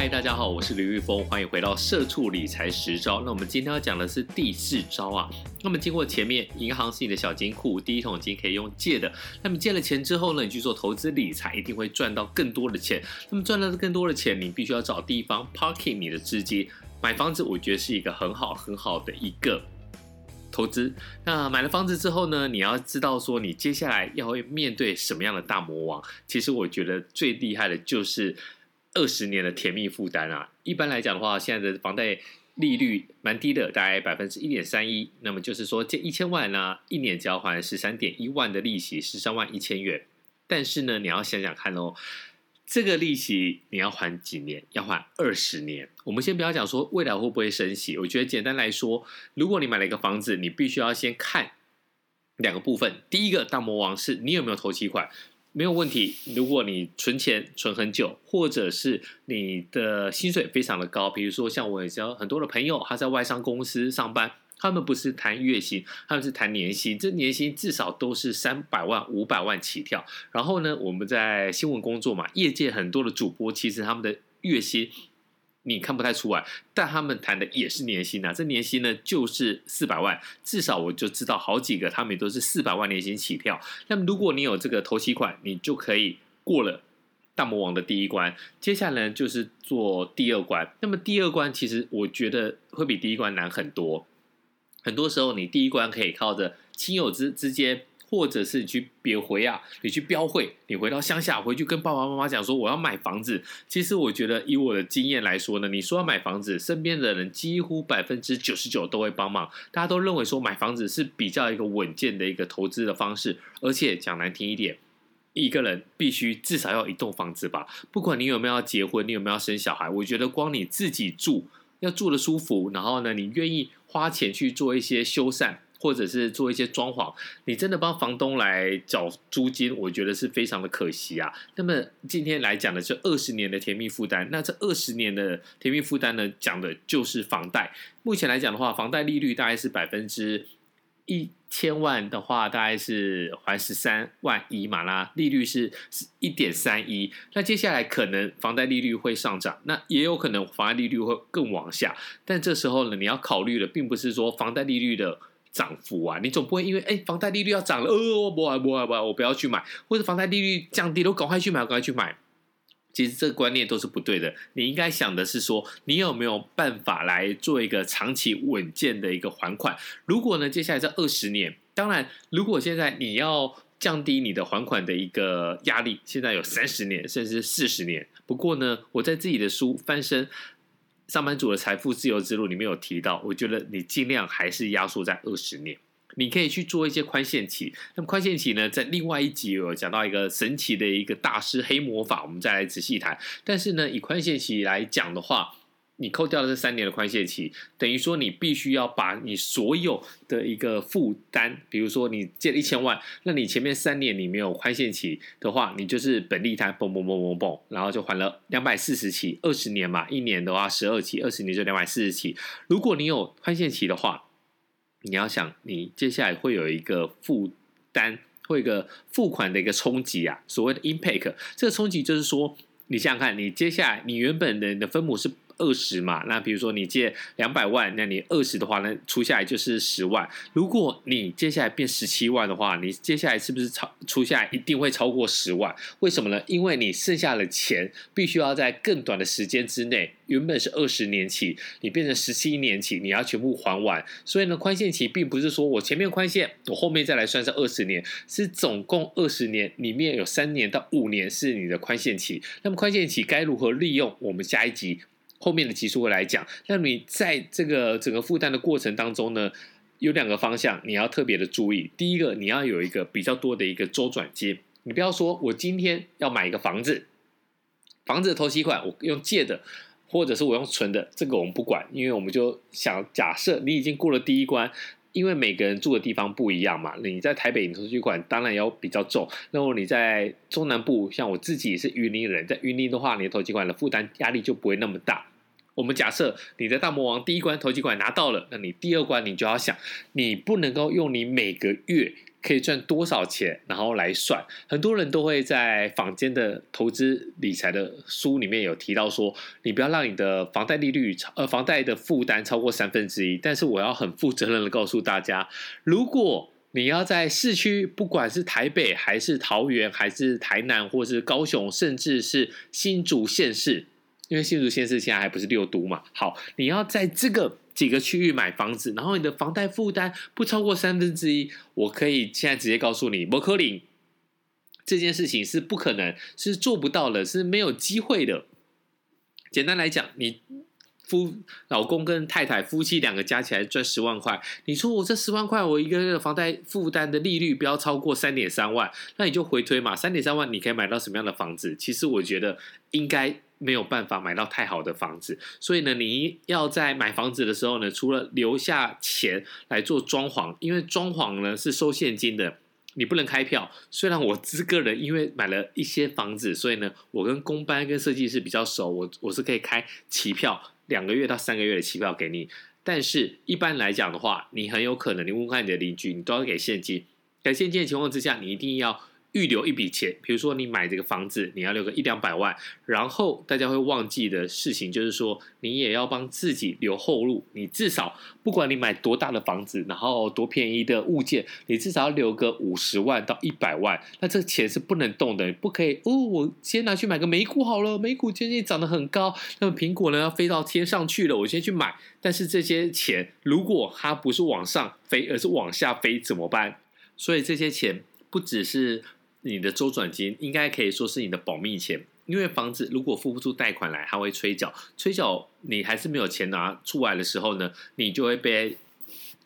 嗨，大家好，我是刘玉峰，欢迎回到社畜理财十招。那我们今天要讲的是第四招啊。那么经过前面，银行是你的小金库，第一桶金可以用借的。那么借了钱之后呢，你去做投资理财，一定会赚到更多的钱。那么赚到更多的钱，你必须要找地方 parking 你的资金。买房子，我觉得是一个很好很好的一个投资。那买了房子之后呢，你要知道说你接下来要会面对什么样的大魔王。其实我觉得最厉害的就是。二十年的甜蜜负担啊，一般来讲的话，现在的房贷利率蛮低的，大概百分之一点三一。那么就是说，借一千万呢，一年交还十三点一万的利息，十三万一千元。但是呢，你要想想看哦，这个利息你要还几年？要还二十年。我们先不要讲说未来会不会升息，我觉得简单来说，如果你买了一个房子，你必须要先看两个部分。第一个大魔王是你有没有投期款。没有问题。如果你存钱存很久，或者是你的薪水非常的高，比如说像我交很多的朋友，他在外商公司上班，他们不是谈月薪，他们是谈年薪，这年薪至少都是三百万、五百万起跳。然后呢，我们在新闻工作嘛，业界很多的主播，其实他们的月薪。你看不太出来，但他们谈的也是年薪啊，这年薪呢就是四百万，至少我就知道好几个，他们都是四百万年薪起跳。那么如果你有这个投期款，你就可以过了大魔王的第一关，接下来就是做第二关。那么第二关其实我觉得会比第一关难很多，很多时候你第一关可以靠着亲友之之间。或者是你去别回啊，你去标会，你回到乡下回去跟爸爸妈妈讲说我要买房子。其实我觉得以我的经验来说呢，你说要买房子，身边的人几乎百分之九十九都会帮忙。大家都认为说买房子是比较一个稳健的一个投资的方式，而且讲难听一点，一个人必须至少要一栋房子吧。不管你有没有要结婚，你有没有要生小孩，我觉得光你自己住要住的舒服，然后呢，你愿意花钱去做一些修缮。或者是做一些装潢，你真的帮房东来缴租金，我觉得是非常的可惜啊。那么今天来讲的是二十年的甜蜜负担，那这二十年的甜蜜负担呢，讲的就是房贷。目前来讲的话，房贷利率大概是百分之一千万的话，大概是还十三万一嘛啦，利率是一点三一。那接下来可能房贷利率会上涨，那也有可能房贷利率会更往下。但这时候呢，你要考虑的并不是说房贷利率的。涨幅啊，你总不会因为哎房贷利率要涨了，呃，不不不不，我不要去买，或者房贷利率降低了，我赶快去买，赶快去买。其实这个观念都是不对的。你应该想的是说，你有没有办法来做一个长期稳健的一个还款？如果呢，接下来这二十年，当然，如果现在你要降低你的还款的一个压力，现在有三十年甚至四十年。不过呢，我在自己的书翻身。上班族的财富自由之路里面有提到，我觉得你尽量还是压缩在二十年，你可以去做一些宽限期。那么宽限期呢，在另外一集有讲到一个神奇的一个大师黑魔法，我们再来仔细谈。但是呢，以宽限期来讲的话。你扣掉了这三年的宽限期，等于说你必须要把你所有的一个负担，比如说你借了一千万，那你前面三年你没有宽限期的话，你就是本利摊，嘣嘣嘣嘣嘣，然后就还了两百四十期，二十年嘛，一年的话十二期，二十年就两百四十期。如果你有宽限期的话，你要想你接下来会有一个负担，会一个付款的一个冲击啊，所谓的 impact，这个冲击就是说，你想想看，你接下来你原本的你的分母是。二十嘛，那比如说你借两百万，那你二十的话，那出下来就是十万。如果你接下来变十七万的话，你接下来是不是超出下来一定会超过十万？为什么呢？因为你剩下的钱必须要在更短的时间之内，原本是二十年期，你变成十七年期，你要全部还完。所以呢，宽限期并不是说我前面宽限，我后面再来算是二十年，是总共二十年里面有三年到五年是你的宽限期。那么宽限期该如何利用？我们下一集。后面的集数会来讲，那你在这个整个负担的过程当中呢，有两个方向你要特别的注意。第一个，你要有一个比较多的一个周转金，你不要说我今天要买一个房子，房子的头期款我用借的，或者是我用存的，这个我们不管，因为我们就想假设你已经过了第一关，因为每个人住的地方不一样嘛。你在台北，你头期款当然要比较重；，那么你在中南部，像我自己也是云林人，在云林的话，你的头期款的负担压力就不会那么大。我们假设你的大魔王第一关投机款拿到了，那你第二关你就要想，你不能够用你每个月可以赚多少钱，然后来算。很多人都会在坊间的投资理财的书里面有提到说，你不要让你的房贷利率超呃房贷的负担超过三分之一。但是我要很负责任的告诉大家，如果你要在市区，不管是台北还是桃园还是台南或是高雄，甚至是新竹县市，因为新竹县市现在还不是六都嘛。好，你要在这个几个区域买房子，然后你的房贷负担不超过三分之一，我可以现在直接告诉你，摩柯林这件事情是不可能，是做不到的，是没有机会的。简单来讲，你。夫老公跟太太夫妻两个加起来赚十万块，你说我这十万块，我一个月的房贷负担的利率不要超过三点三万，那你就回推嘛，三点三万你可以买到什么样的房子？其实我觉得应该没有办法买到太好的房子，所以呢，你要在买房子的时候呢，除了留下钱来做装潢，因为装潢呢是收现金的。你不能开票。虽然我这个人因为买了一些房子，所以呢，我跟公班跟设计师比较熟，我我是可以开期票两个月到三个月的期票给你。但是一般来讲的话，你很有可能你问看你的邻居，你都要给现金。在现金的情况之下，你一定要。预留一笔钱，比如说你买这个房子，你要留个一两百万，然后大家会忘记的事情就是说，你也要帮自己留后路。你至少不管你买多大的房子，然后多便宜的物件，你至少要留个五十万到一百万。那这个钱是不能动的，不可以哦。我先拿去买个美股好了，美股最近涨得很高，那么苹果呢要飞到天上去了，我先去买。但是这些钱如果它不是往上飞，而是往下飞怎么办？所以这些钱不只是。你的周转金应该可以说是你的保密钱，因为房子如果付不出贷款来，它会催缴，催缴你还是没有钱拿出来的时候呢，你就会被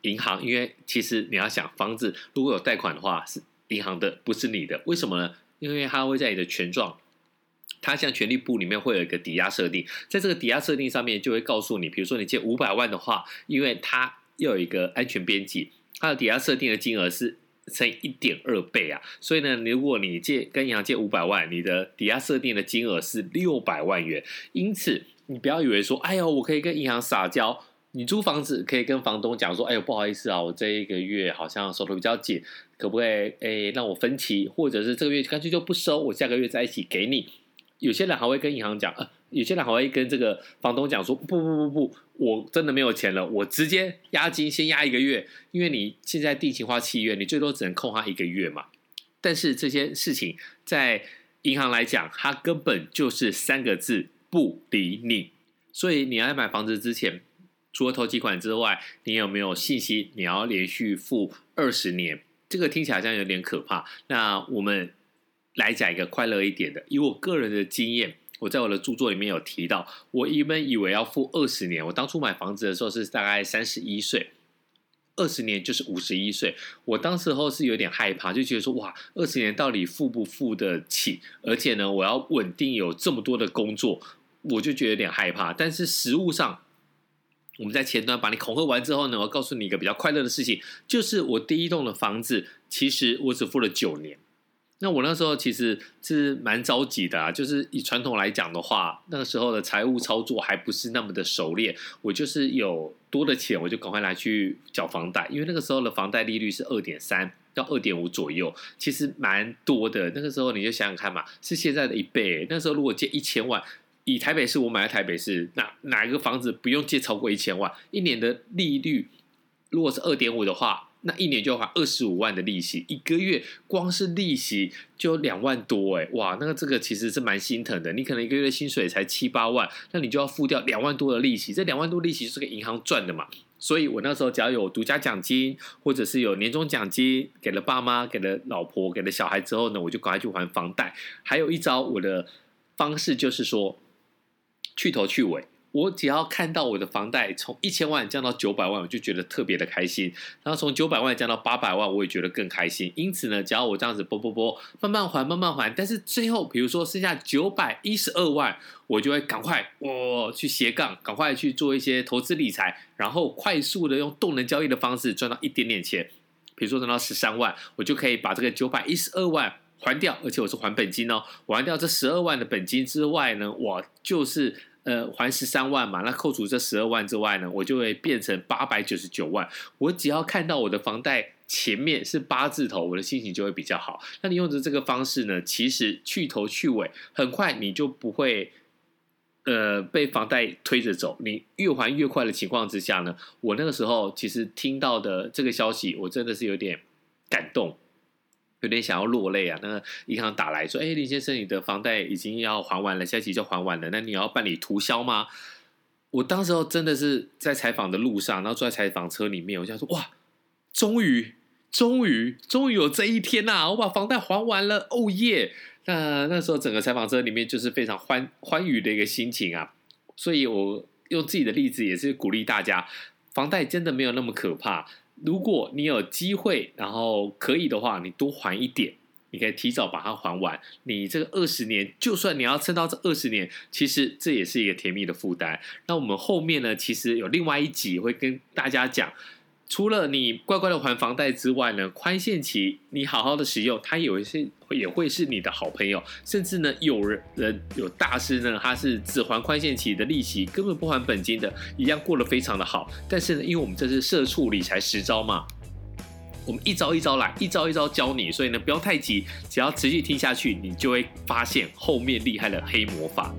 银行，因为其实你要想，房子如果有贷款的话，是银行的，不是你的，为什么呢？因为它会在你的权状，它像权利部里面会有一个抵押设定，在这个抵押设定上面就会告诉你，比如说你借五百万的话，因为它又有一个安全边际，它的抵押设定的金额是。乘一点二倍啊，所以呢，如果你借跟银行借五百万，你的抵押设定的金额是六百万元。因此，你不要以为说，哎呦，我可以跟银行撒娇。你租房子可以跟房东讲说，哎呦，不好意思啊，我这一个月好像手头比较紧，可不可以哎让我分期，或者是这个月干脆就不收，我下个月再一起给你。有些人还会跟银行讲，呃，有些人还会跟这个房东讲说，不不不不，我真的没有钱了，我直接押金先押一个月，因为你现在定型化契约，你最多只能扣他一个月嘛。但是这些事情在银行来讲，它根本就是三个字：不理你。所以你要买房子之前，除了投几款之外，你有没有信息？你要连续付二十年？这个听起来好像有点可怕。那我们。来讲一个快乐一点的，以我个人的经验，我在我的著作里面有提到，我原本以为要付二十年，我当初买房子的时候是大概三十一岁，二十年就是五十一岁，我当时候是有点害怕，就觉得说哇，二十年到底付不付得起？而且呢，我要稳定有这么多的工作，我就觉得有点害怕。但是实物上，我们在前端把你恐吓完之后呢，我告诉你一个比较快乐的事情，就是我第一栋的房子，其实我只付了九年。那我那时候其实是蛮着急的啊，就是以传统来讲的话，那个时候的财务操作还不是那么的熟练。我就是有多的钱，我就赶快拿去缴房贷，因为那个时候的房贷利率是二点三到二点五左右，其实蛮多的。那个时候你就想想看嘛，是现在的一倍。那时候如果借一千万，以台北市我买在台北市，哪哪一个房子不用借超过一千万？一年的利率如果是二点五的话。那一年就要还二十五万的利息，一个月光是利息就两万多哎，哇，那个这个其实是蛮心疼的。你可能一个月的薪水才七八万，那你就要付掉两万多的利息，这两万多利息是给银行赚的嘛。所以我那时候只要有独家奖金，或者是有年终奖金给了爸妈、给了老婆、给了小孩之后呢，我就赶快去还房贷。还有一招，我的方式就是说去头去尾。我只要看到我的房贷从一千万降到九百万，我就觉得特别的开心。然后从九百万降到八百万，我也觉得更开心。因此呢，只要我这样子拨拨拨，慢慢还，慢慢还。但是最后，比如说剩下九百一十二万，我就会赶快我去斜杠，赶快去做一些投资理财，然后快速的用动能交易的方式赚到一点点钱。比如说赚到十三万，我就可以把这个九百一十二万还掉，而且我是还本金哦。还掉这十二万的本金之外呢，我就是。呃，还十三万嘛，那扣除这十二万之外呢，我就会变成八百九十九万。我只要看到我的房贷前面是八字头，我的心情就会比较好。那你用的这个方式呢，其实去头去尾，很快你就不会。呃，被房贷推着走，你越还越快的情况之下呢，我那个时候其实听到的这个消息，我真的是有点感动，有点想要落泪啊。那个银行打来说：“哎，林先生，你的房贷已经要还完了，下期就还完了，那你要办理涂销吗？”我当时候真的是在采访的路上，然后坐在采访车里面，我想说：“哇，终于，终于，终于有这一天呐！我把房贷还完了，哦耶！”那那时候整个采访车里面就是非常欢欢愉的一个心情啊，所以我用自己的例子也是鼓励大家，房贷真的没有那么可怕。如果你有机会，然后可以的话，你多还一点，你可以提早把它还完。你这个二十年，就算你要撑到这二十年，其实这也是一个甜蜜的负担。那我们后面呢，其实有另外一集会跟大家讲。除了你乖乖的还房贷之外呢，宽限期你好好的使用，它有一些也会是你的好朋友。甚至呢，有人人有大师呢，他是只还宽限期的利息，根本不还本金的，一样过得非常的好。但是呢，因为我们这是社畜理财十招嘛，我们一招一招来，一招一招教你，所以呢，不要太急，只要持续听下去，你就会发现后面厉害的黑魔法。